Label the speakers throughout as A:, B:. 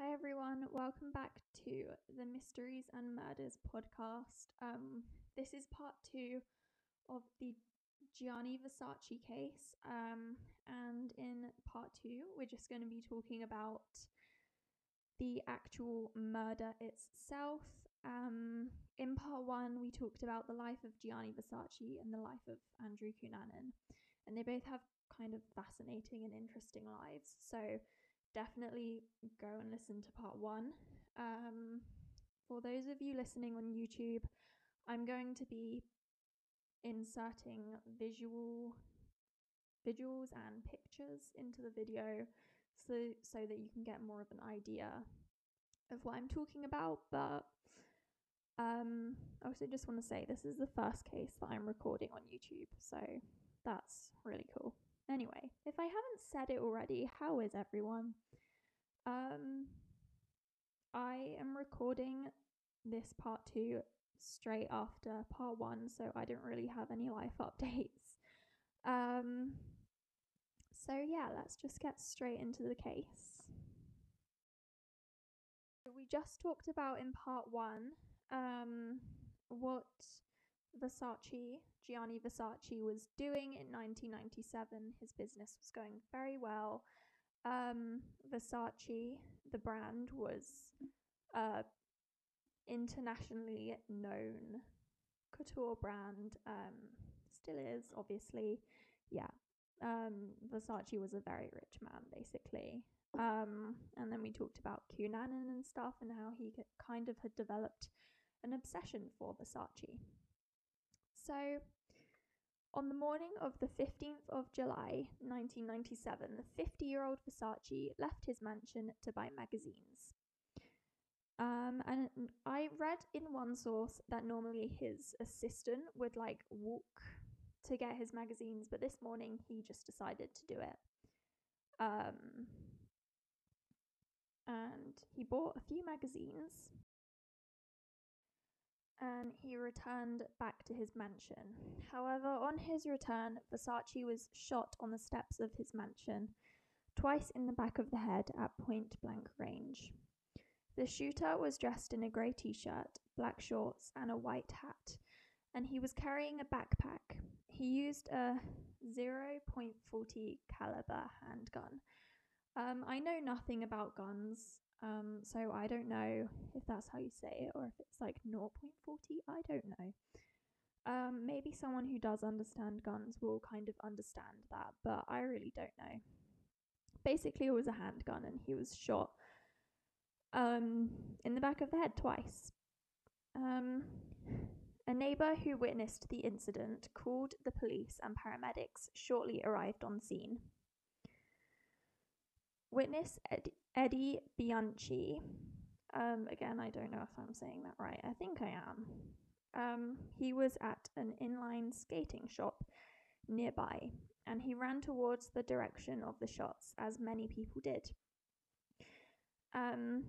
A: Hi everyone, welcome back to the Mysteries and Murders podcast. Um, this is part two of the Gianni Versace case. Um, and in part two, we're just going to be talking about the actual murder itself. Um, in part one, we talked about the life of Gianni Versace and the life of Andrew Cunanan, and they both have kind of fascinating and interesting lives. So definitely go and listen to part one. Um, for those of you listening on YouTube, I'm going to be inserting visual visuals and pictures into the video so so that you can get more of an idea of what I'm talking about but um I also just want to say this is the first case that I'm recording on YouTube so that's really cool Anyway, if I haven't said it already, how is everyone? Um, I am recording this part two straight after part one, so I don't really have any life updates. Um, so yeah, let's just get straight into the case. We just talked about in part one um, what Versace, Gianni Versace, was doing in 1997. His business was going very well. Um, Versace, the brand, was a internationally known couture brand. Um, still is, obviously. Yeah. Um, Versace was a very rich man, basically. Um, and then we talked about Cunanan and stuff and how he kind of had developed an obsession for Versace. So, on the morning of the 15th of July 1997, the 50 year old Versace left his mansion to buy magazines. Um, and I read in one source that normally his assistant would like walk to get his magazines, but this morning he just decided to do it. Um, and he bought a few magazines and he returned back to his mansion. However, on his return, Versace was shot on the steps of his mansion, twice in the back of the head at point blank range. The shooter was dressed in a grey t shirt, black shorts, and a white hat, and he was carrying a backpack. He used a 0.40 caliber handgun. Um, I know nothing about guns. Um, so I don't know if that's how you say it or if it's like 0.40. I don't know. Um, maybe someone who does understand guns will kind of understand that, but I really don't know. Basically, it was a handgun and he was shot um, in the back of the head twice. Um, a neighbour who witnessed the incident called the police and paramedics shortly arrived on scene. Witness Eddie Bianchi. Um, again, I don't know if I'm saying that right. I think I am. Um, he was at an inline skating shop nearby and he ran towards the direction of the shots, as many people did. Um,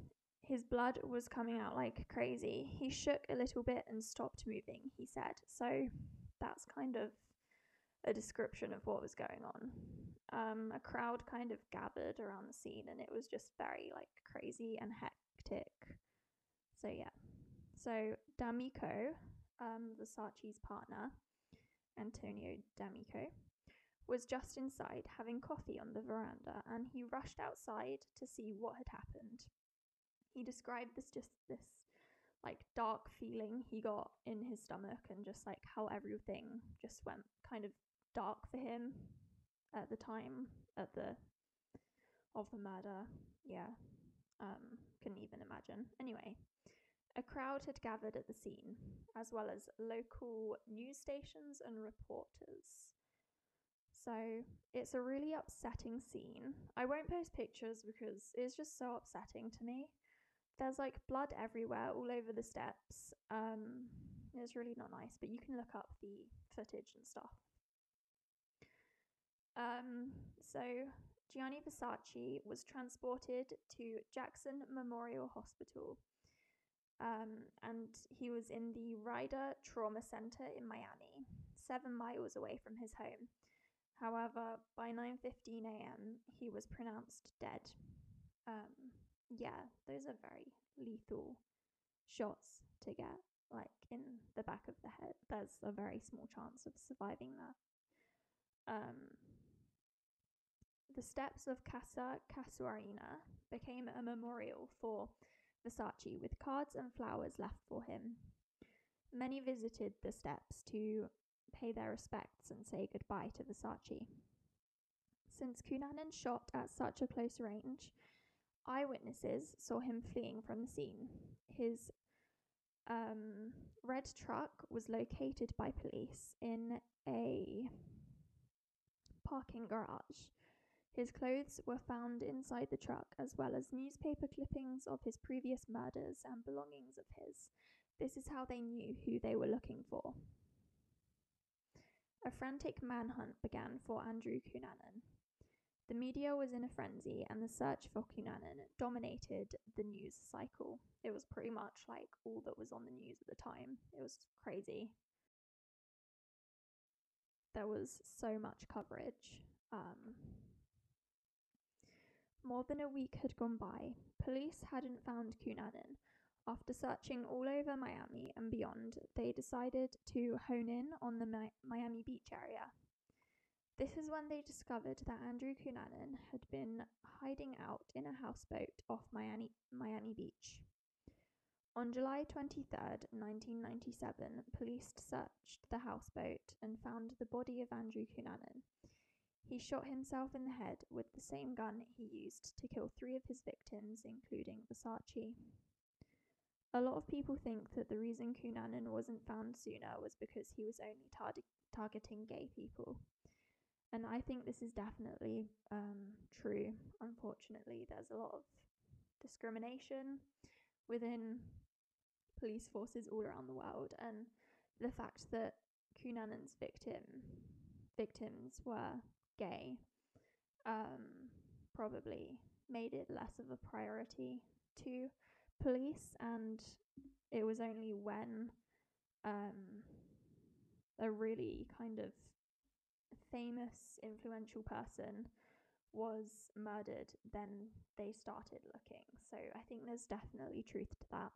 A: his blood was coming out like crazy. He shook a little bit and stopped moving, he said. So that's kind of a description of what was going on. Um, a crowd kind of gathered around the scene, and it was just very like crazy and hectic. So yeah, so D'Amico, um, Versace's partner, Antonio D'Amico, was just inside having coffee on the veranda, and he rushed outside to see what had happened. He described this just this like dark feeling he got in his stomach and just like how everything just went kind of dark for him at the time at the of the murder. Yeah, um, couldn't even imagine. Anyway, a crowd had gathered at the scene, as well as local news stations and reporters. So it's a really upsetting scene. I won't post pictures because it's just so upsetting to me. There's like blood everywhere, all over the steps. Um, it's really not nice, but you can look up the footage and stuff. Um, so Gianni Versace was transported to Jackson Memorial Hospital. Um, and he was in the Ryder Trauma Center in Miami, seven miles away from his home. However, by 9:15 a.m., he was pronounced dead. Um, yeah, those are very lethal shots to get, like in the back of the head. There's a very small chance of surviving that. Um, the steps of Casa Casuarina became a memorial for Versace with cards and flowers left for him. Many visited the steps to pay their respects and say goodbye to Versace. Since Cunanan shot at such a close range, eyewitnesses saw him fleeing from the scene. His um, red truck was located by police in a parking garage. His clothes were found inside the truck, as well as newspaper clippings of his previous murders and belongings of his. This is how they knew who they were looking for. A frantic manhunt began for Andrew Cunanan. The media was in a frenzy, and the search for Cunanan dominated the news cycle. It was pretty much like all that was on the news at the time. It was crazy. There was so much coverage. Um, more than a week had gone by. Police hadn't found Cunanan. After searching all over Miami and beyond, they decided to hone in on the Mi- Miami Beach area. This is when they discovered that Andrew Cunanan had been hiding out in a houseboat off Miami, Miami Beach. On July 23rd, 1997, police searched the houseboat and found the body of Andrew Cunanan. He shot himself in the head with the same gun he used to kill three of his victims, including Versace. A lot of people think that the reason Cunanan wasn't found sooner was because he was only tar- targeting gay people. And I think this is definitely um, true. Unfortunately, there's a lot of discrimination within police forces all around the world, and the fact that Cunanan's victim victims were gay um, probably made it less of a priority to police, and it was only when um, a really kind of famous, influential person was murdered, then they started looking. So I think there's definitely truth to that.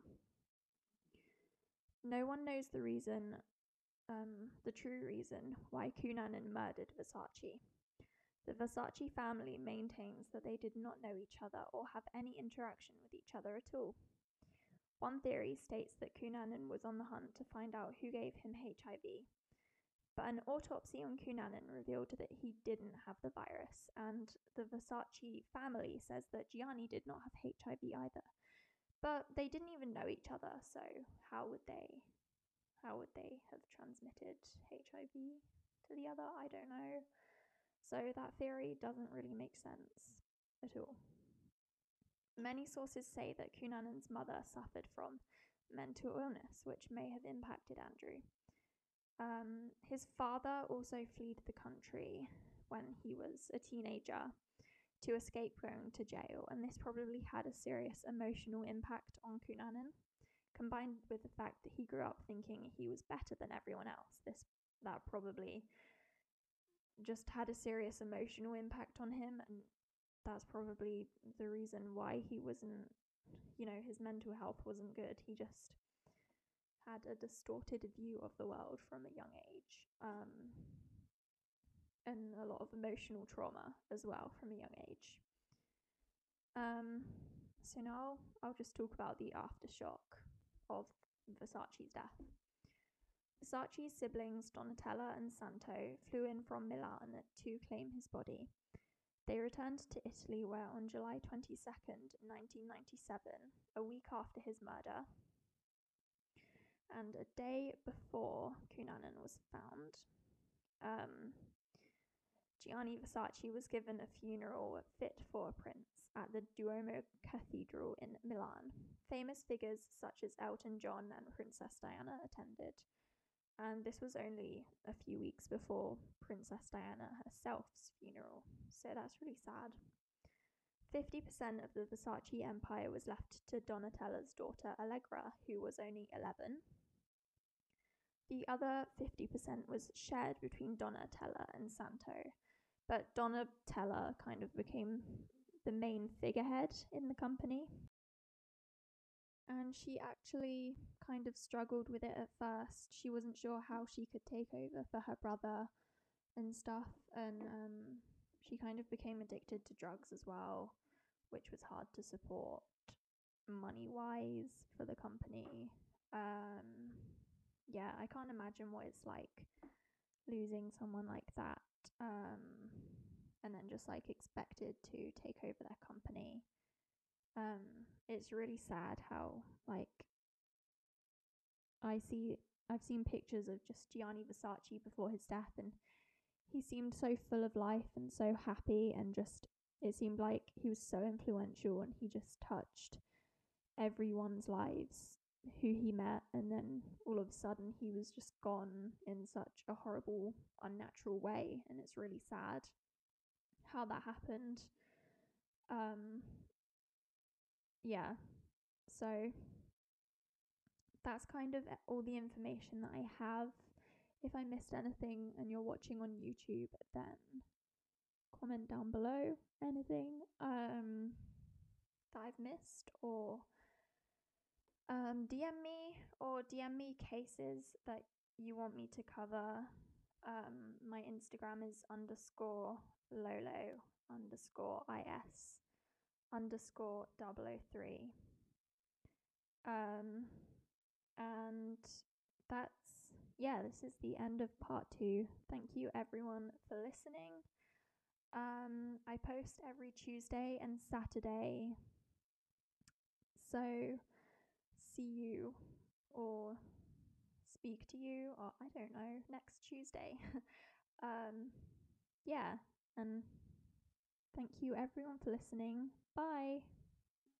A: No one knows the reason, um, the true reason why Cunanan murdered Versace. The Versace family maintains that they did not know each other or have any interaction with each other at all. One theory states that Cunanan was on the hunt to find out who gave him HIV, but an autopsy on Cunanan revealed that he didn't have the virus, and the Versace family says that Gianni did not have HIV either. But they didn't even know each other, so how would they how would they have transmitted HIV to the other? I don't know. So that theory doesn't really make sense at all. Many sources say that Cunanan's mother suffered from mental illness, which may have impacted Andrew. Um, his father also fled the country when he was a teenager to escape going to jail, and this probably had a serious emotional impact on Cunanan, combined with the fact that he grew up thinking he was better than everyone else. This that probably just had a serious emotional impact on him and that's probably the reason why he wasn't you know his mental health wasn't good. He just had a distorted view of the world from a young age um, and a lot of emotional trauma as well from a young age. Um, so now i'll just talk about the aftershock of versace's death Versace's siblings Donatella and Santo flew in from Milan to claim his body. They returned to Italy, where on July 22nd, 1997, a week after his murder, and a day before Cunanan was found, um, Gianni Versace was given a funeral fit for a prince at the Duomo Cathedral in Milan. Famous figures such as Elton John and Princess Diana attended and this was only a few weeks before Princess Diana herself's funeral, so that's really sad. 50% of the Versace empire was left to Donatella's daughter Allegra, who was only 11. The other 50% was shared between Donatella and Santo, but Donatella kind of became the main figurehead in the company. And she actually kind of struggled with it at first. She wasn't sure how she could take over for her brother and stuff, and um, she kind of became addicted to drugs as well, which was hard to support money wise for the company. Um, yeah, I can't imagine what it's like losing someone like that um, and then just like expected to take over their company. Um, it's really sad how like I see I've seen pictures of just Gianni Versace before his death and he seemed so full of life and so happy and just it seemed like he was so influential and he just touched everyone's lives who he met and then all of a sudden he was just gone in such a horrible unnatural way and it's really sad how that happened. Um yeah. So that's kind of all the information that I have. If I missed anything and you're watching on YouTube then comment down below anything um that I've missed or um, DM me or DM me cases that you want me to cover. Um, my Instagram is underscore Lolo underscore IS underscore 003. Um, and that's, yeah, this is the end of part two. Thank you everyone for listening. Um, I post every Tuesday and Saturday. So, see you or speak to you or I don't know next Tuesday. um, yeah, and thank you everyone for listening. Bye.